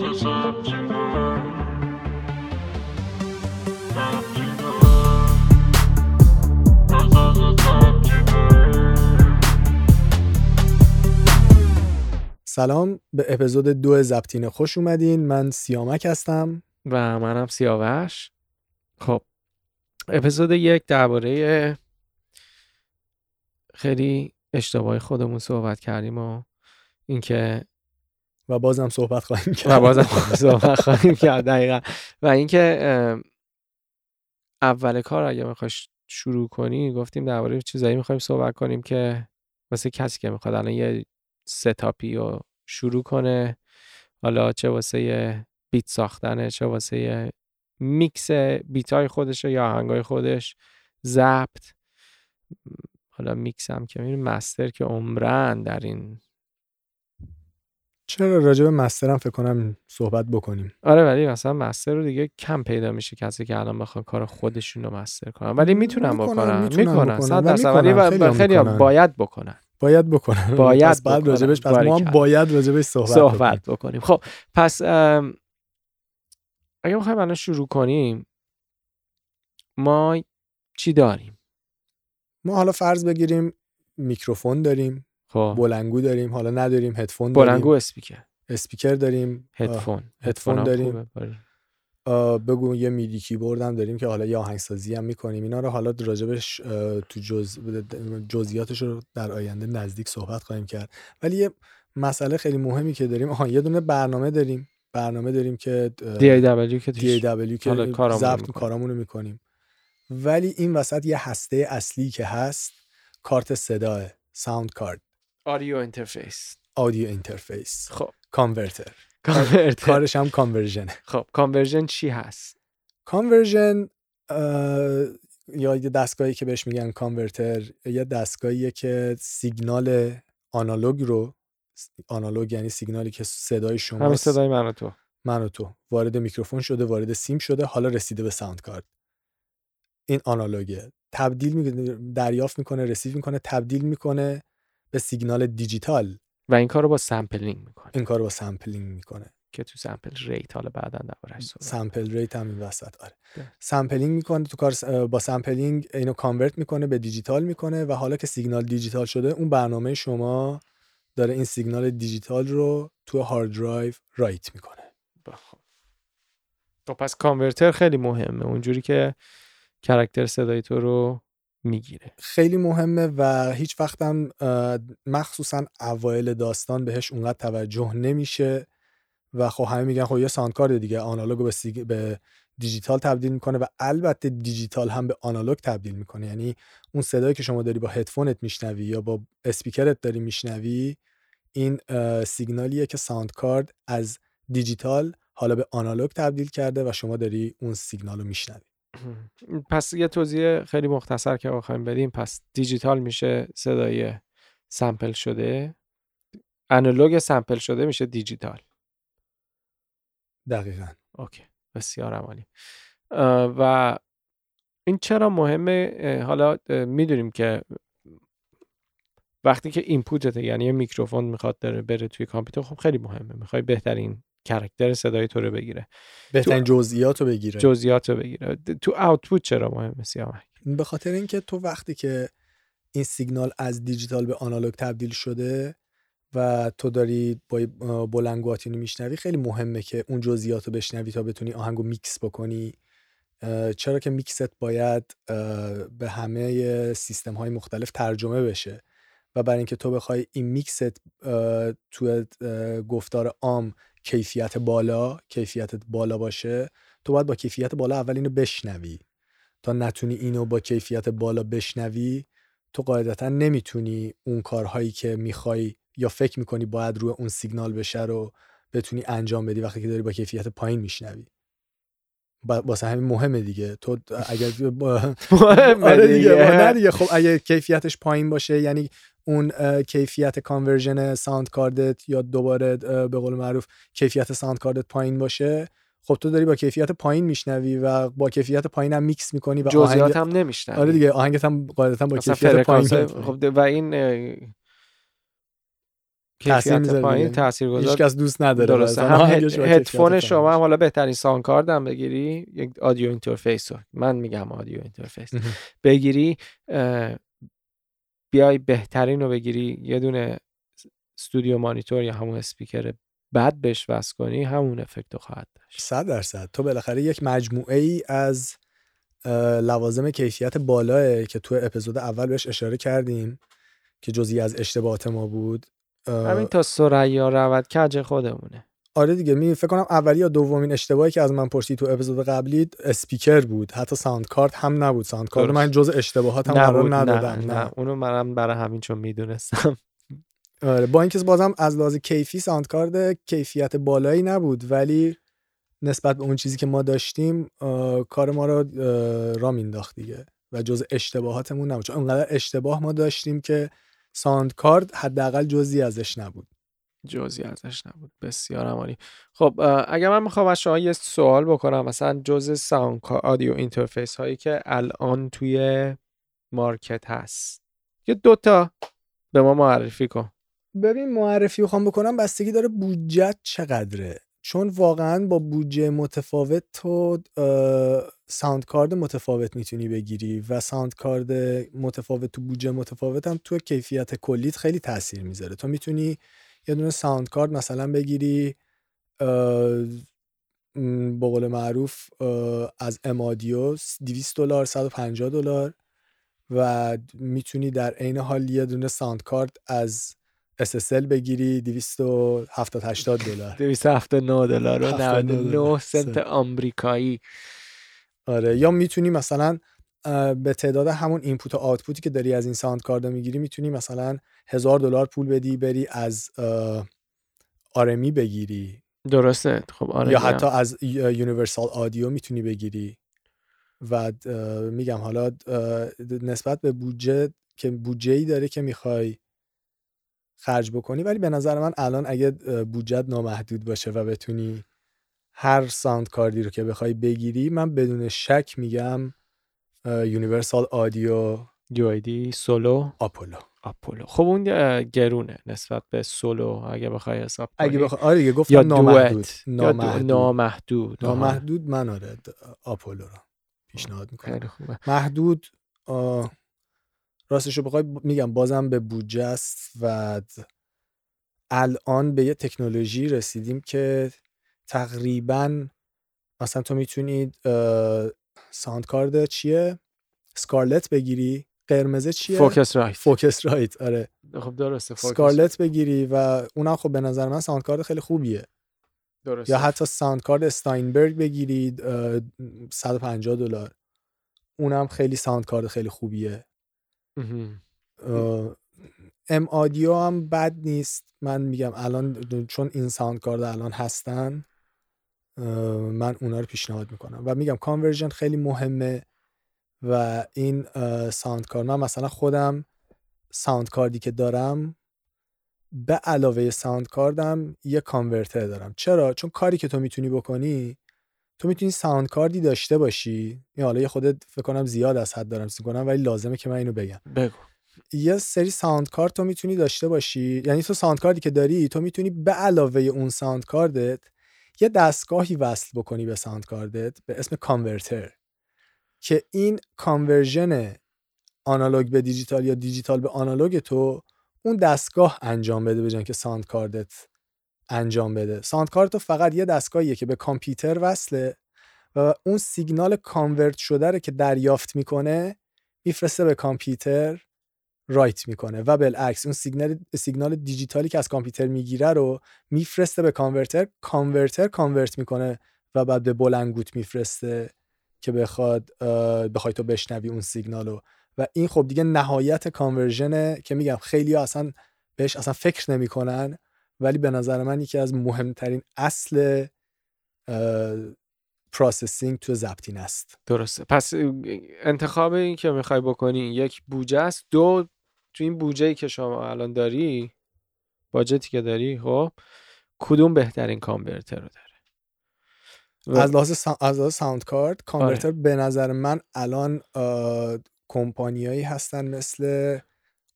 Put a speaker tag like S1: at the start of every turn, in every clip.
S1: سلام به اپیزود دو زبطین خوش اومدین. من سیامک هستم.
S2: و منم سیاوش. خب اپیزود یک درباره خیلی اشتباهی خودمون صحبت کردیم و اینکه
S1: و بازم صحبت خواهیم کرد.
S2: و بازم صحبت خواهیم کرد دقیقا. و اینکه اول کار اگه می‌خوای شروع کنی گفتیم درباره چیزایی می‌خوایم صحبت کنیم که واسه کسی که می‌خواد الان یه ستاپی رو شروع کنه حالا چه واسه بیت ساختنه چه واسه میکس بیت های خودش یا آهنگای خودش ضبط. حالا میکس هم که می‌بینیم مستر که عمرن در این
S1: چرا راجع به مستر هم فکر کنم صحبت بکنیم؟
S2: آره ولی مثلا مستر رو دیگه کم پیدا میشه کسی که الان بخوان کار خودشون رو مستر کنن ولی می‌تونن بکنن. می‌کنن صد درصد. ولی خیلی باید بکنن.
S1: باید بکنن.
S2: باید
S1: پس بعد راجبش پس ما هم باید راجبش صحبت,
S2: صحبت بکنیم. بکنیم. خب پس اگه می‌خوایم الان شروع کنیم ما چی داریم؟
S1: ما حالا فرض بگیریم میکروفون داریم.
S2: خب.
S1: بلنگو داریم حالا نداریم هدفون داریم.
S2: بلنگو speaker.
S1: speaker داریم.
S2: هدفون
S1: هدفون داریم. بگو یه MIDI keyboard هم داریم که حالا یه آهنگسازی هم می‌کنیم. اینا رو حالا راجبش تو جز... جزئیاتش رو در آینده نزدیک صحبت خواهیم کرد. ولی یه مسئله خیلی مهمی که داریم. آها یه دونه برنامه داریم. برنامه داریم که
S2: DAW که
S1: DAW که ضبط کارامون رو می‌کنیم. ولی این وسط یه هسته اصلی که هست کارت صداه sound card
S2: audio interface
S1: audio interface
S2: خب.
S1: converter
S2: converter
S1: کارش هم conversion
S2: خب conversion چی هست؟
S1: conversion یا یه دستگاهی که بهش میگن converter یه دستگاهیه که سیگنال آنالوگ رو آنالوگ یعنی سیگنالی که صدای شما
S2: همین صدای من و تو.
S1: من و تو. وارد میکروفون شده وارد سیم شده حالا رسیده به sound card این آنالوگه. تبدیل می‌کنه دریافت می‌کنه receive می‌کنه تبدیل می‌کنه. به سیگنال دیجیتال.
S2: و این کار رو با sampling می‌کنه.
S1: این کار رو با sampling می‌کنه.
S2: که تو sample rate حالا بعدا دربارش صحبت
S1: sample rate هم این وسط آره. sampling می‌کنه تو کار با sampling اینو convert می‌کنه به دیجیتال می‌کنه و حالا که سیگنال دیجیتال شده اون برنامه شما داره این سیگنال دیجیتال رو تو hard drive write می‌کنه.
S2: خب. پس converter خیلی مهمه. اونجوری که character صدای تو رو می‌گیره.
S1: خیلی مهمه و هیچ وقتم مخصوصا اوایل داستان بهش اونقدر توجه نمیشه و خب همه میگن خب یه sound card دیگه آنالوگ به, سیگ... به دیجیتال تبدیل می‌کنه و البته دیجیتال هم به آنالوگ تبدیل می‌کنه. یعنی اون صدایی که شما داری با هدفونت میشنوی یا با اسپیکرت داری میشنوی این سیگنالیه که sound card از دیجیتال حالا به آنالوگ تبدیل کرده و شما داری اون سیگنال رو میشنوی.
S2: پس یه توضیح خیلی مختصر که بخوایم بدیم. پس دیجیتال میشه صدای sample شده. انالوگ سمپل شده میشه دیجیتال.
S1: دقیقا.
S2: OK. بسیار عالی. و این چرا مهمه؟ حالا می‌دونیم که وقتی که input ت یعنی یه میکروفون می‌خواد بره توی کامپیوتر خب خیلی مهمه. می‌خوای بهترین character صدای تو رو بگیره.
S1: بهترین جزئیات رو بگیره.
S2: جزئیات رو بگیره. تو output چرا مهمه سیامک
S1: به خاطر اینکه تو وقتی که این سیگنال از دیجیتال به آنالوگ تبدیل شده و تو داری با بلنگوات اینو میشنوی خیلی مهمه که اون جزئیات رو بشنوی تا بتونی آهنگو میکس بکنی. چرا که میکست باید به همه سیستم های مختلف ترجمه بشه و برای اینکه تو بخوای این میکست تو گفتار عام کیفیت بالا کیفیتت بالا باشه تو باید با کیفیت بالا اول اینو بشنوی. تا نتونی اینو با کیفیت بالا بشنوی تو قاعدتا نمی‌تونی اون کارهایی که می‌خوای یا فکر می‌کنی باید روی اون سیگنال بشه رو بتونی انجام بدی وقتی که داری با کیفیت پایین میشنوی. واسه همین مهمه دیگه. تو اگر
S2: مهمه
S1: آره دیگه دیگه. خب اگه کیفیتش پایین باشه یعنی اون کیفیت conversion sound card ت یا دوباره به قول معروف کیفیت sound card ت پایین باشه. خب تو داری با کیفیت پایین میشنوی و با کیفیت پایین هم میکس می‌کنی و
S2: جزئیات هم نمیشنوی.
S1: آره دیگه آهنگت هم قاعدتا با کیفیت پایین
S2: خب و این کیفیت پایین تاثیرگذار
S1: هیچ کس دوست نداره
S2: درسته. هم هدفون شما هم حالا بهترین sound card هم بگیری. یک audio interface رو. من میگم audio interface. بگیری بیای بهترین رو بگیری یه دونه studio monitor یا همون اسپیکر بد بهش وصل کنی همون افکت خواهد داشت.
S1: صد درصد. تو بالاخره یک مجموعه ای از لوازم کیفیت بالاست که تو اپیزود اول بهش اشاره کردیم که جزی از اشتباهات ما بود
S2: همین تا سریا رود کج خودمونه.
S1: آره دیگه می فکر کنم اولی یا دومین اشتباهی که از من پرسید تو اپیزود قبلی اسپیکر بود. حتی ساوند کارت هم نبود. ساوند کارت من جز اشتباهات هم قرار ندادم.
S2: نه, نه. اونو منم برای همین چون می‌دونستم.
S1: آره با اینکه بازم از لحاظ کیفی ساوند کارت کیفیت بالایی نبود ولی نسبت به اون چیزی که ما داشتیم کار ما رو را مینداخت دیگه و جز اشتباهاتمون نبود. چون انقدر اشتباه ما داشتیم که sound card حداقل جزی ازش نبود.
S2: جزی ازش نبود. بسیار عالی. خب اگر من می‌خوام از شما یه سوال بکنم مثلا جز sound audio interface هایی که الان توی market هست یه دوتا به ما معرفی کن.
S1: ببین معرفی بخوام بکنم بستگی داره بودجت چقدره. چون واقعا با بودجه متفاوت تو sound card متفاوت می‌تونی بگیری و sound card متفاوت تو بودجه متفاوت هم تو کیفیت کلیت خیلی تاثیر می‌ذاره. تو می‌تونی یه دونه sound card مثلا بگیری با قول معروف از M-Audio 200 دلار 150 دلار و می‌تونی در عین حال یه دونه sound card از SSL بگیری 270 80 دلار.
S2: 279 دلار و 99 سنت. آمریکایی.
S1: آره یا می‌تونی مثلا به تعداد همون input و output ی که داری از این sound card می‌گیری می‌تونی مثلا هزار دلار پول بدی بری از RME بگیری.
S2: درسته. خب آره
S1: یا حتی از Universal Audio می‌تونی بگیری. و میگم حالا نسبت به بودجه که بودجه ای داره که می‌خوای خرج بکنی ولی به نظر من الان اگه بودجت نامحدود باشه و بتونی هر sound card ی رو که بخوای بگیری من بدون شک میگم Universal
S2: Audio UAD Solo.
S1: Apollo.
S2: Apollo. خب اون گرونه نسبت به سولو اگه بخوای حساب
S1: کنی. اگه بخوای آره گفتم یا نامحدود.
S2: نامحدود. نامحدود.
S1: نامحدود من آره Apollo رو پیشنهاد می‌کنم. محدود راستش رو بخوای میگم بازم به بودجه است و الان به یه تکنولوژی رسیدیم که تقریبا مثلا تو می‌تونید sound card چیه؟ Scarlett بگیری؟ قرمزه چیه؟ Focusrite. Focusrite آره.
S2: خب درسته
S1: Scarlett بگیری و اونم خب به نظر من sound card خیلی خوبیه.
S2: درسته.
S1: یا حتی sound card Steinberg بگیرید 150 دلار. اونم خیلی sound card خیلی خوبیه. M-Audio هم بد نیست. من میگم الان چون این sound card الان هستن من اونا رو پیشنهاد می‌کنم. و میگم conversion خیلی مهمه و این sound card من مثلا خودم sound card ی که دارم به علاوه sound card م یه converter دارم. چرا؟ چون کاری که تو می‌تونی بکنی تو می‌تونی sound card ی داشته باشی. یا حالا یه خودت فکر کنم زیاد از حد دارم کنم ولی لازمه که من اینو بگم.
S2: بگو.
S1: یه سری sound card تو می‌تونی داشته باشی. یعنی تو sound card ی که داری تو می‌تونی به علاوه اون sound card ت یه دستگاهی وصل بکنی به sound card ت به اسم converter که این conversion آنالوگ به دیجیتال یا دیجیتال به آنالوگ تو اون دستگاه انجام بده بجای اینکه sound card ت انجام بده. sound card فقط یه دستگاهیه که به کامپیوتر وصله و اون سیگنال convert شده رو که دریافت می‌کنه میفرسته به کامپیوتر. write می‌کنه و بالعکس اون سیگنال سیگنال دیجیتالی که از کامپیوتر می‌گیره رو میفرسته به converter converter convert می‌کنه و بعد به بلندگوت میفرسته که بخواد بخوای تو بشنوی اون سیگنال رو. و این خب دیگه نهایت conversion ه که میگم خیلی اصلا بهش اصلا فکر نمی‌کنن ولی به نظر من یکی از مهمترین اصل processing تو زبطین است.
S2: درسته. پس انتخاب این که می‌خوای بکنی یک بودجه است. دو تو این بودجه ای که شما الان داری budget ی که داری خب کدوم بهترین converter رو داره؟
S1: از لحاظ از لحاظ sound card converter آره. به نظر من الان کمپانیایی هستن مثل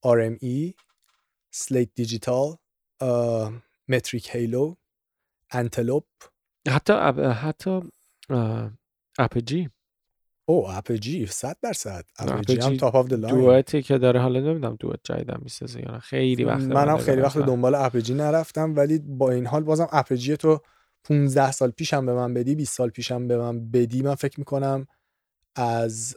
S1: RME Slate Digital Metric Halo, Antelope.
S2: حتی حتی Apogee.
S1: او Apogee 100 درصد. Apogee هم top the line, Duet
S2: ی که داره حالا نمی‌دونم Duet جدیدم می‌سازه یا نه. خیلی وقت
S1: منم خیلی وقت دنبال Apogee نرفتم ولی با این حال بازم Apogee تو 15 سال پیشم به من بدی 20 سال پیشم به من بدی من فکر می‌کنم از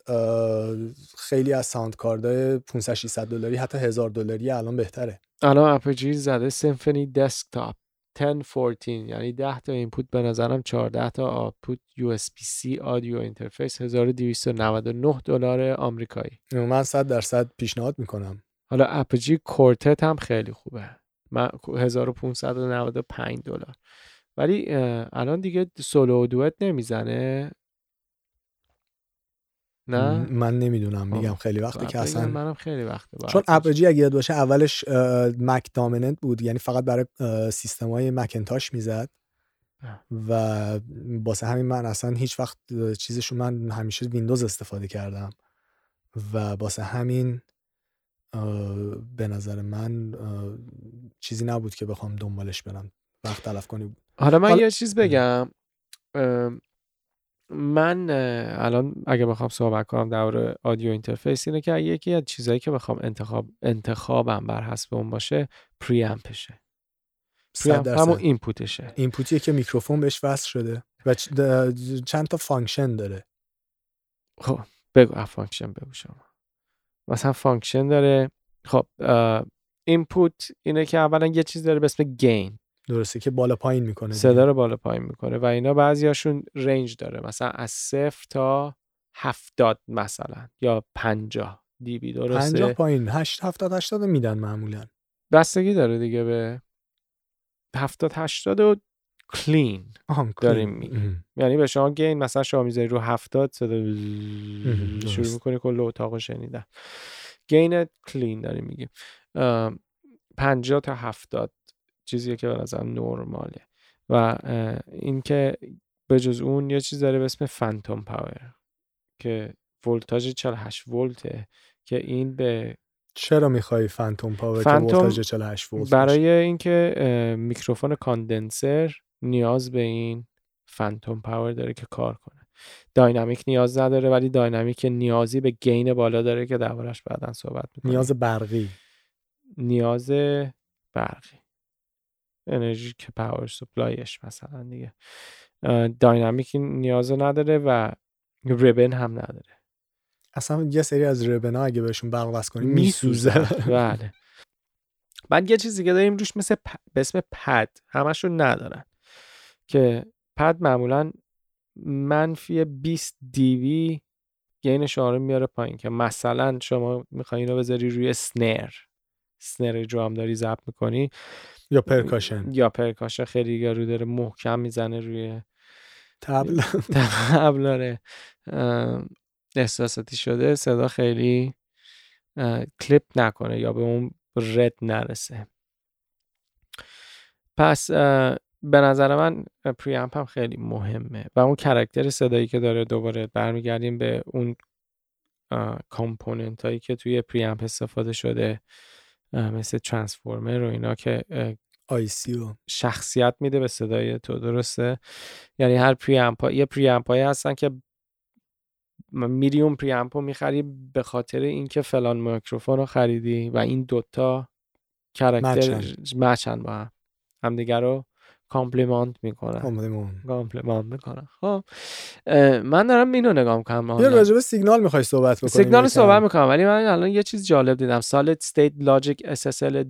S1: خیلی از sound card های 500 600 دلاری حتی هزار دلاری الان بهتره.
S2: الان Apogee زده Symphony Desktop. 1014 یعنی 10 تا input به نظرم 14 تا output USB audio interface 1299 دلار آمریکایی.
S1: من 100 درصد پیشنهاد می‌کنم.
S2: حالا Apogee Quartet هم خیلی خوبه. من 1595 دلار. ولی الان دیگه سولو و Duet نمی‌زنه. نه
S1: من نمی‌دونم میگم
S2: آه.
S1: خیلی
S2: باید
S1: که اصلا
S2: منم خیلی وقته
S1: چون. اپجی اگه یاد باشه اولش مک دامیننت بود یعنی فقط برای سیستم های مکنتاش می‌زد. و باسه همین من اصلا هیچ وقت چیزشو من همیشه ویندوز استفاده کردم و باسه همین به نظر من چیزی نبود که بخوام دنبالش برم وقت تلف کنی
S2: حالا من
S1: حالا-
S2: یه چیز بگم من الان اگه بخوام صحبت کنم در audio interface اینه که یکی از چیزهایی که بخوام انتخاب انتخابم بر حسب اون باشه preamp شه
S1: صد
S2: preamp همون
S1: input
S2: شه
S1: input یه که میکروفون بهش وصل شده و چند تا function داره.
S2: خب بگو function بگو شما. مثلا function داره. خب input اینه که اولا یه چیز داره به اسم gain
S1: درسته که بالا پایین می‌کنه
S2: صدا رو بالا پایین می‌کنه و اینا بعضیاشون رنج داره. مثلا از صفر تا هفتاد مثلا یا پنجاه دی بی
S1: 50
S2: درسته
S1: پایین. 8 70 80 میدن معمولا.
S2: بستگی داره دیگه به هفتاد هشتاد و کلین داریم. میگیم. یعنی به شما گین مثلا شما می‌ذاری رو هفتاد صدا شروع. می‌کنی کل اتاق رو شنیدن. گین کلین داریم میگیم. پنجاه تا هفتاد. چیزیه که به نظرم نرماله. و اینکه به جز اون یه چیز داره به اسم phantom power که ولتاژ 48 ولته که این به
S1: چرا می‌خوای phantom power که
S2: phantom
S1: ولتاژ 48 ولت
S2: برای؟ اینکه میکروفون condenser نیاز به این phantom power داره که کار کنه. dynamic نیاز نداره ولی dynamic نیازی به gain بالا داره که دربارش بعدا صحبت می‌کنیم.
S1: نیاز برقی.
S2: نیاز برقی. انرژی که پاور سپلایش مثلا دیگه. داینامیک این نیاز نداره و ریبن هم نداره.
S1: اصلا یه سری از ربنا اگه بهشون برق وصل کنی
S2: میسوزه. بله. بعد یه چیز دیگه داریم روش مثل پ... به اسم پد همشون ندارن. که پد معمولا منفی 20 دیوی gain شما میاره پایین که مثلا شما می‌خوای اینو بذاری روی snare snare drum داری ضبط می‌کنی.
S1: یا percussion
S2: یا percussion خیلی یارو داره محکم می‌زنه روی
S1: تبل
S2: تبل داره احساساتی شده. صدا خیلی clip نکنه یا به اون red نرسه. پس به نظر من preamp هم خیلی مهمه. و اون character صدایی که داره دوباره برمیگردیم به اون component هایی که توی preamp استفاده شده. مثل transformer و اینا که اه،
S1: IC و
S2: شخصیت میده به صدای تو درسته؟ یعنی هر preamp یه preamp هایی هستن که م- میری اون preamp رو می‌خری به خاطر اینکه فلان میکروفون رو خریدی و این دوتا character
S1: match
S2: ن. match ن با هم. همدیگه رو complement می‌کنن complement. می‌کنن خب من دارم اینو نگاه می‌کنم
S1: یا راجع به سیگنال می‌خوای صحبت بکنیم
S2: سیگنال؟ صحبت می‌کنم ولی من الان یه چیز جالب دیدم. Solid State Logic SSL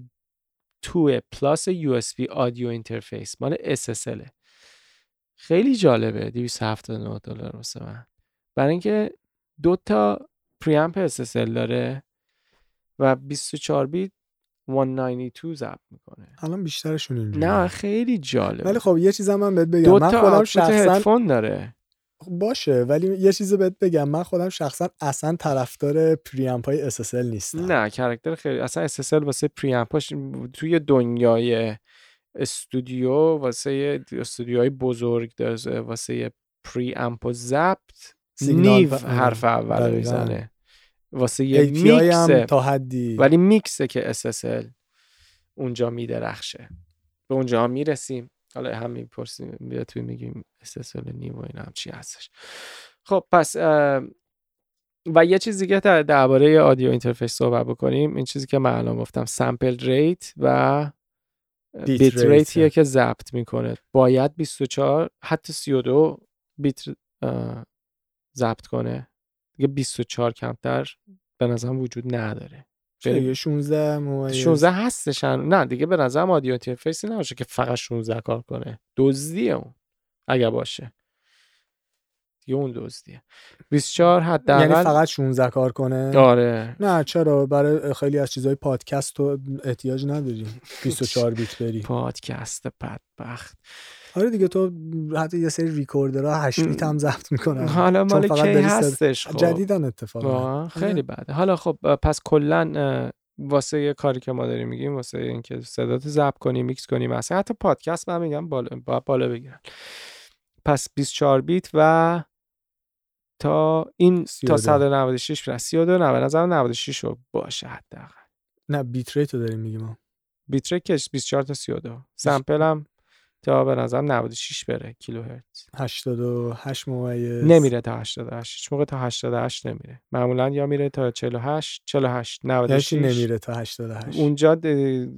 S2: 2 Plus USB audio interface. مال SSL خیلی جالبه. 279 دلار واسه من. برای اینکه دو تا پریامپ SSL داره و 24 بیت 192 ضبط می‌کنه.
S1: الان بیشترشون اینجوری
S2: نه خیلی جالبه
S1: ولی خب یه چیزم من بهت بگم. من خودم شخصا
S2: هدفون داره.
S1: باشه ولی یه چیزی بهت بگم. من خودم شخصا اصلا طرفدار پریامپ های SSL نیستم.
S2: نه کرکتر خیلی اصلا SSL واسه پریامپاش توی دنیای استودیو واسه استودیوهای بزرگ داره واسه preamp و ضبط
S1: Neve آره،
S2: حرف اول. می‌زنه. واسه یه میکسه
S1: تا حدی.
S2: ولی میکسه که SSL اونجا میدرخشه. به اونجا هم می‌رسیم. حالا هم می‌پرسیم بیا توی میگیم SSL Neve و این هم چی هستش. خب پس و یه چیزی که درباره audio interface صحبت بکنیم. این چیزی که من الان گفتم sample rate و بیت ریتیه که ضبط می‌کنه. باید 24 حتی 32 بیت ضبط کنه. دیگه 24 کمتر به نظرم وجود نداره.
S1: دیگه 16 ممیز
S2: 16 هستش نه دیگه به نظرم آدیو اینترفیسی نباشه که فقط 16 کار کنه. دزدیه اون اگر باشه. دیگه اون دزدیه. 24 حداقل
S1: یعنی فقط 16 کار کنه؟
S2: آره.
S1: نه چرا؟ برای خیلی از چیزهای پادکست تو احتیاج نداری 24 بیت بری.
S2: پادکست بدبخت.
S1: آره دیگه تو حتی یه سری ریکوردرها 8 بیت هم ضبط می‌کنن.
S2: حالا مال کی هستش خب؟
S1: جدیدن اتفاقا.
S2: واقعا خیلی بده. حالا خب پس کلا واسه یه کاری که ما داریم میگیم واسه اینکه صدات ضبط کنی میکس کنی مثلا حتی پادکست من میگم بالا باید بالا بگیرن. پس 24 بیت و تا این تا
S1: 32.
S2: 196 برس 32 نه به نظرم 96 رو باشه حداقل.
S1: نه بیت ریت رو داریم میگیم.
S2: بیت ریت که 24 تا 32 سمپل هم تا به نظرم 96 بره کیلوهرتز.
S1: 88 ممیز
S2: نمیره تا 88 هیچ موقع تا 88 نمیره. معمولا یا میره تا 48 48
S1: یعنی
S2: 96
S1: چی نمیره تا 88
S2: اونجا د-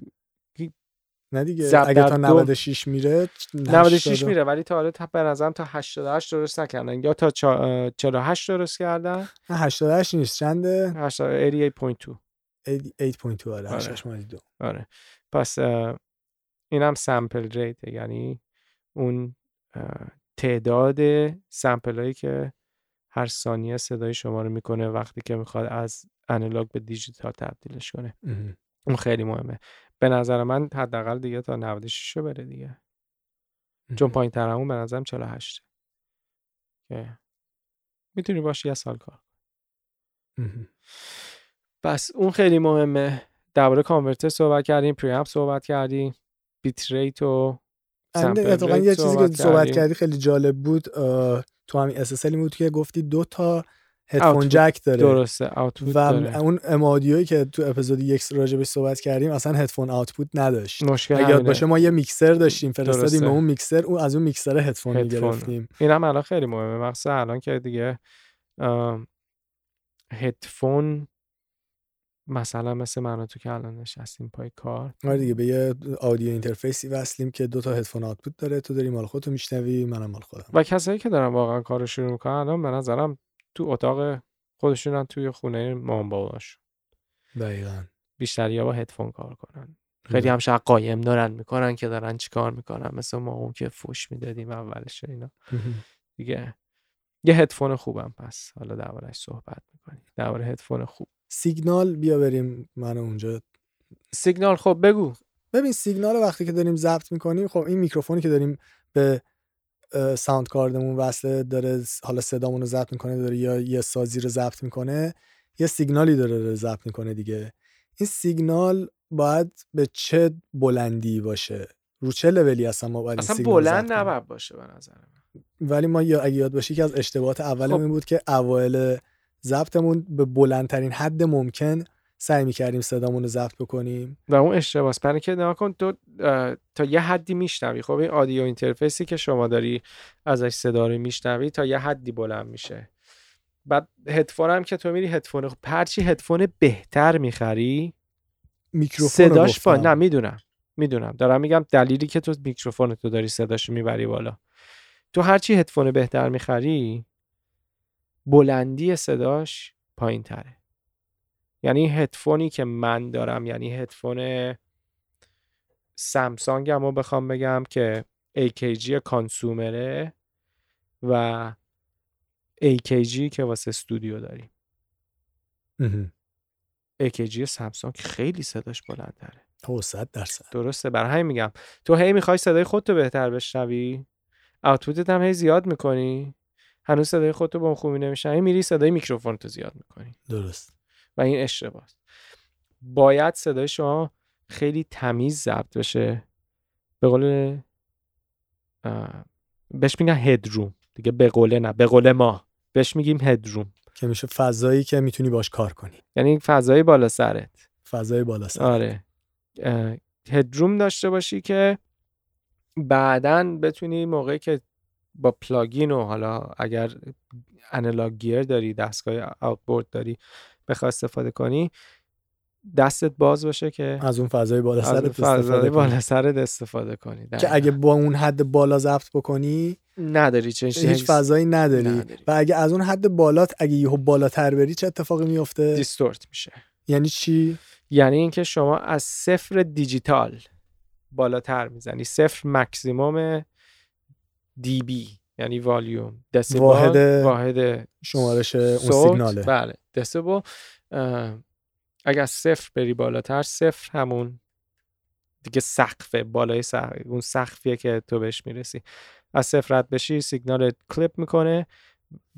S1: نه دیگه اگه تا
S2: دو-
S1: 96 میره
S2: 96
S1: 80
S2: میره ولی تا حالا تا به نظرم تا 88 درست نکردن. یا تا چا- 48 درست کردن.
S1: نه 88 نیست. چنده؟
S2: 88.2
S1: 8.2 آره
S2: آره.
S1: 8 ممیز دو.
S2: آره. پس اه، اینم سمپل ریت یعنی اون تعداد سمپل هایی که هر ثانیه صدای شما رو می‌کنه وقتی که می‌خواد از انالاگ به دیجیتال تبدیلش کنه. اون خیلی مهمه. به نظر من حداقل دیگه تا 96 رو بره دیگه. چون. پایین ترمون به نظرم 48 که می‌تونی باشی یه سال کار. پس اون خیلی مهمه. درباره converter صحبت کردیم preamp صحبت کردیم. bit rate و
S1: اتفاقا
S2: rate
S1: یه چیزی که صحبت. کردی خیلی جالب بود تو همین SSL بود که گفتی دو تا هدفون jack داره
S2: درسته
S1: و
S2: داره
S1: اون M-Audio یی که تو اپیزود یک راجبش صحبت کردیم اصلا هدفون output نداشت
S2: مشکل
S1: یاد. باشه ما یه میکسر داشتیم فرستادیم. به اون میکسر اون از اون میکسر هدفون
S2: هدفون.
S1: می‌گرفتیم
S2: این هم الان خیلی مهمه مخصوصا الان که دیگه هدفون مثلا مثل من تو که الان نشستیم پای کار.
S1: آره دیگه به یه آدیو اینترفیسی وصلیم که دو تا هدفون آوتپوت داره. تو داری مال خودتو میشنوی منم مال خودم.
S2: و کسایی که دارن واقعا کار رو شروع می‌کنن الان به نظرم تو اتاق خودشونن توی خونه مام باباشون.
S1: دقیقاً.
S2: بیشتر یا با هدفون کار کنن. خیلی هم شاید قایم دارن می‌کنن که دارن چیکار می‌کنن. مثل ما اون که فوش می‌دادیم اولش اینا. دیگه یه هدفون خوبم پس. حالا دربارهش صحبت می‌کنیم. درباره هدفون خوب.
S1: سیگنال بیا بریم من اونجا.
S2: سیگنال خب بگو.
S1: ببین سیگنال وقتی که داریم ضبط می‌کنیم خب این میکروفونی که داریم به ساوند کاردمون وصله داره حالا صدامون رو ضبط می‌کنه داره یا یه سازی رو ضبط می‌کنه یه سیگنالی داره رو ضبط می‌کنه دیگه. این سیگنال باید به چه بلندی باشه؟ رو چه لولی اصلا ما باید
S2: اصلا بلند؟ نباید باشه به نظر من.
S1: ولی ما یا اگه یاد باشه که از اشتباهات اولمون
S2: خب.
S1: بود که اوایل ضبطمون به بلندترین حد ممکن سعی می‌کردیم صدامون رو ضبط بکنیم.
S2: و اون اشتباهه برای که نگاه کن تو تا یه حدی میشنوی. خب این آدیو اینترفیسی که شما داری ازش صدا رو میشنوی تا یه حدی بلند میشه. بعد هدفون هم که تو میری هدفون خب هرچی هدفون بهتر می‌خری
S1: میکروفون رو
S2: صداش با. نه می‌دونم. می‌دونم. دارم میگم دلیلی که تو میکروفون تو داری صداش می‌بری بالا. تو هرچی هدفون بهتر می‌خری بلندی صداش پایین تره یعنی هدفونی که من دارم یعنی هدفون سامسونگ هم رو بخوام بگم که AKG کانسومره و AKG که واسه استودیو داریم. AKG سامسونگ خیلی صداش بلندتره.
S1: صد درصد.
S2: درسته برای همین میگم. تو هی می‌خوای صدای خودتو بهتر بشنوی؟ اوتپوتت هم هی زیاد می‌کنی؟ هنوز صدای خودتو با خوبی نمیشنوی. میری صدای میکروفون تو زیاد می‌کنی.
S1: درست.
S2: و این اشتباه باید صدای شما خیلی تمیز ضبط بشه. به قول بهش میگن هدروم دیگه به قوله نه به قول ما. بهش میگیم هدروم
S1: که میشه فضایی که می‌تونی باش کار کنی.
S2: یعنی فضای بالا سرت.
S1: فضای بالا سر
S2: آره. هدروم داشته باشی که بعدا بتونی موقعی که با پلاگین و حالا اگر انالاگ گیر داری دستگاه آوتبورد داری بخوای استفاده کنی دستت باز باشه که
S1: از اون فضای بالا سرت استفاده.
S2: بالا سرت استفاده کنی
S1: که اگه با اون حد بالا ضبط بکنی
S2: نداری چه
S1: هیچ فضایی نداری.
S2: نداری.
S1: و اگه از اون حد بالات اگه یهو بالاتر بری چه اتفاقی میفته
S2: دیستورت میشه
S1: یعنی چی
S2: یعنی اینکه شما از صفر دیجیتال بالاتر می‌زنی صفر مکسیموم دی بی یعنی والیوم دسیبل
S1: واحد
S2: واحد
S1: شمارش اون سیگناله.
S2: بله دسیبل اگر صفر بری بالاتر صفر همون دیگه سقف بالای سقف اون سقفیه که تو بهش می‌رسی. از صفر رد بشی سیگنال کلیپ می‌کنه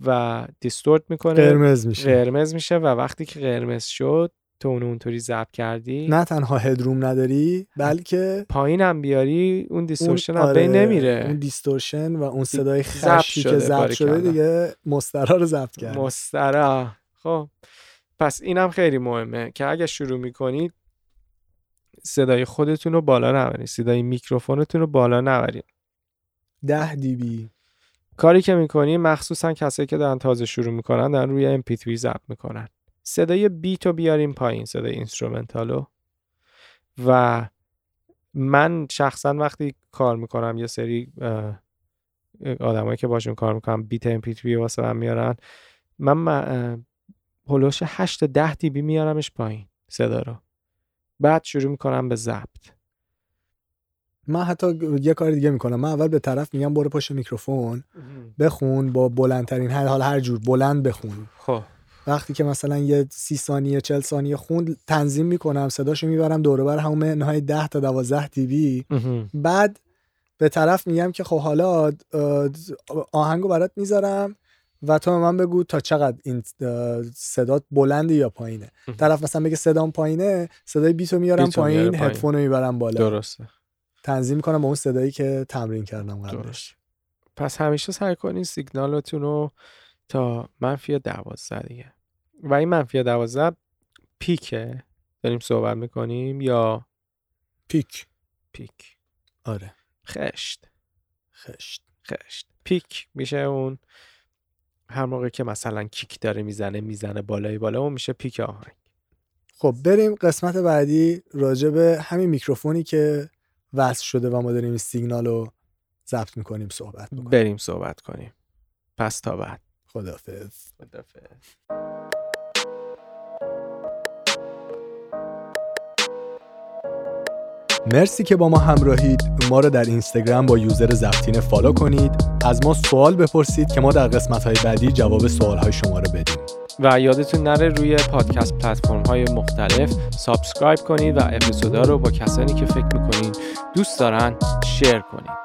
S2: و distort می‌کنه.
S1: قرمز میشه.
S2: قرمز میشه و وقتی که قرمز شد تو اونو اونطوری ضبط کردی؟
S1: نه تنها headroom نداری بلکه
S2: پایین هم بیاری اون
S1: اون
S2: distortion هم
S1: آره،
S2: نمیره.
S1: اون distortion و اون صدای خشی که ضبط شده. دیگه مسترا رو ضبط کرد
S2: مسترا. خب پس اینم خیلی مهمه که اگه شروع می‌کنید صدای خودتون رو بالا نبرید صدای میکروفونتون رو بالا نبرید
S1: 10 dB
S2: کاری که می‌کنی مخصوصا کسایی که دارن تازه شروع می‌کنن دارن روی MP3 ضبط می‌کنن. صدای beat رو بیاریم پایین صدای instrumental و و من شخصا وقتی کار می‌کنم یه سری آدمایی که باشون کار می‌کنم beat MP3 واسه من میارن من هلوش 8 تا 10 dB میارمش پایین صدا رو. بعد شروع می‌کنم به ضبط.
S1: من حتی یه کار دیگه می‌کنم. من اول به طرف میگم برو پشت میکروفون بخون با بلندترین حد حالا هر جور بلند بخون.
S2: خب.
S1: وقتی که مثلا یه سی ثانیه چل ثانیه خوند تنظیم می‌کنم صداشو می‌برم دور و بر همون منهای 10 تا 12 دی بی بعد به طرف میگم که خب حالا آهنگو برات می‌ذارم و تو به من بگو تا چقدر این صدات بلنده یا پایینه. طرف مثلا بگه صدام پایینه صدای بیتو میارم
S2: بیتو
S1: پایین
S2: پایین.
S1: هدفون رو می‌برم بالا.
S2: درسته.
S1: تنظیم کنم با اون صدایی که تمرین کردم قبلش.
S2: پس همیشه سعی کنین سیگنالتون رو تا منفی دوازده دیگه. و این منفی دوازده پیکه؟ داریم صحبت می‌کنیم یا
S1: پیک.
S2: پیک.
S1: آره.
S2: خشت.
S1: خشت.
S2: خشت. پیک میشه اون هر موقع که مثلا کیک داره می‌زنه می‌زنه بالای بالا اون میشه پیک آهنگ.
S1: خب بریم قسمت بعدی راجع به همین میکروفونی که وصل شده و ما داریم سیگنال رو ضبط می‌کنیم صحبت می‌کنیم.
S2: بریم صحبت کنیم. پس تا بعد.
S1: خدافظ. مرسی که با ما همراهید. ما رو در اینستاگرام با یوزر زفتین فالو کنید. از ما سوال بپرسید که ما در قسمت های بعدی جواب سوال های شما رو بدیم.
S2: و یادتون نره روی پادکست پلتفرم های مختلف سابسکرایب کنید و اپیزودا رو با کسانی که فکر می‌کنین دوست دارن شیر کنید.